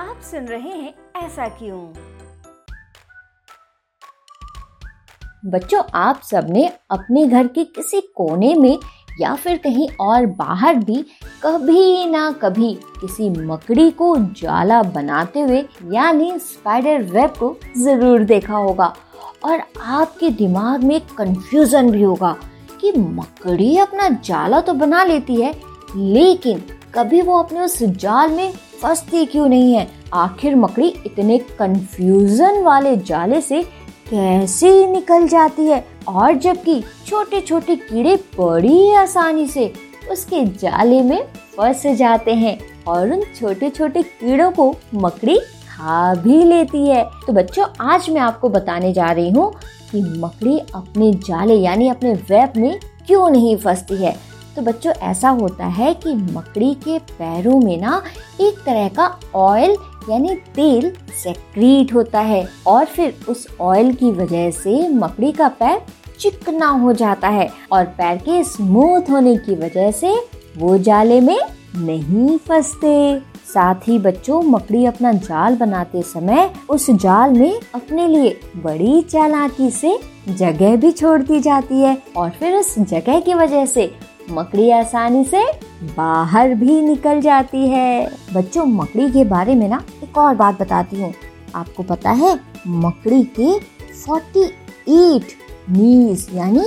आप सुन रहे हैं ऐसा क्यों? बच्चों, आप सबने अपने घर के किसी कोने में या फिर कहीं और बाहर भी कभी ना कभी किसी मकड़ी को जाला बनाते हुए, यानी स्पाइडर वेब को ज़रूर देखा होगा। और आपके दिमाग में कंफ्यूजन भी होगा कि मकड़ी अपना जाला तो बना लेती है, लेकिन कभी वो अपने उस जाल में फंसती क्यों नहीं है? आखिर मकड़ी इतने कंफ्यूजन वाले जाले से कैसे निकल जाती है? और जबकि छोटे छोटे कीड़े बड़ी आसानी से उसके जाले में फंस जाते हैं और उन छोटे छोटे कीड़ों को मकड़ी खा भी लेती है। तो बच्चों, आज मैं आपको बताने जा रही हूँ कि मकड़ी अपने जाले यानी अपने वेब में क्यों नहीं फंसती है? तो बच्चों, ऐसा होता है कि मकड़ी के पैरों में ना एक तरह का ऑयल यानी तेल सेक्रीट होता है और फिर उस ऑयल की वजह से मकड़ी का पैर चिकना हो जाता है और पैर के स्मूथ होने की वजह से वो जाले में नहीं फंसते। साथ ही बच्चों, मकड़ी अपना जाल बनाते समय उस जाल में अपने लिए बड़ी चालाकी से जगह भी छोड़ती जाती है और फिर उस जगह की वजह से मकड़ी आसानी से बाहर भी निकल जाती है। बच्चों, मकड़ी के बारे में ना एक और बात बताती हूँ। आपको पता है, मकड़ी के 48 नीज यानी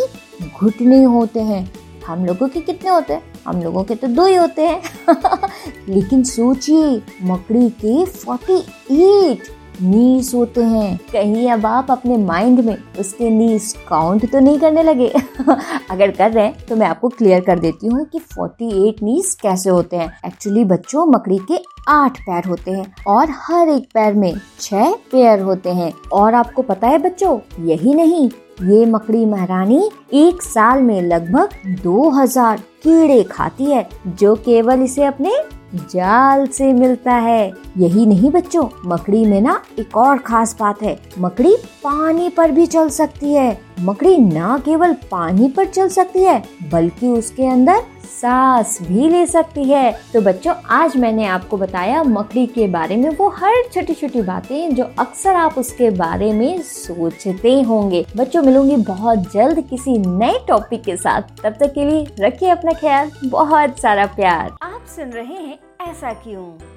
घुटने होते हैं। हम लोगों के कितने होते हैं? हम लोगों के तो दो ही होते हैं। लेकिन सोचिए, मकड़ी के 48 नीस होते हैं। कहीं अब आप अपने माइंड में उसके नीस काउंट तो नहीं करने लगे। अगर कर रहे हैं तो मैं आपको क्लियर कर देती हूँ कि 48 नीस कैसे होते हैं। एक्चुअली बच्चों मकड़ी के आठ पैर होते हैं और हर एक पैर में छह पैर होते हैं। और आपको पता है बच्चों, यही नहीं, ये मकड़ी महारानी एक साल में लगभग 2000 कीड़े खाती है, जो केवल इसे अपने जाल से मिलता है। यही नहीं बच्चों, मकड़ी में ना एक और खास बात है। मकड़ी पानी पर भी चल सकती है। मकड़ी ना केवल पानी पर चल सकती है, बल्कि उसके अंदर सांस भी ले सकती है। तो बच्चों, आज मैंने आपको बताया मकड़ी के बारे में वो हर छोटी छोटी बातें जो अक्सर आप उसके बारे में सोचते होंगे। बच्चों, मिलूँगी बहुत जल्द किसी नए टॉपिक के साथ। तब तक के लिए रखिए अपना ख्याल। बहुत सारा प्यार। आप सुन रहे हैं ऐसा क्यों?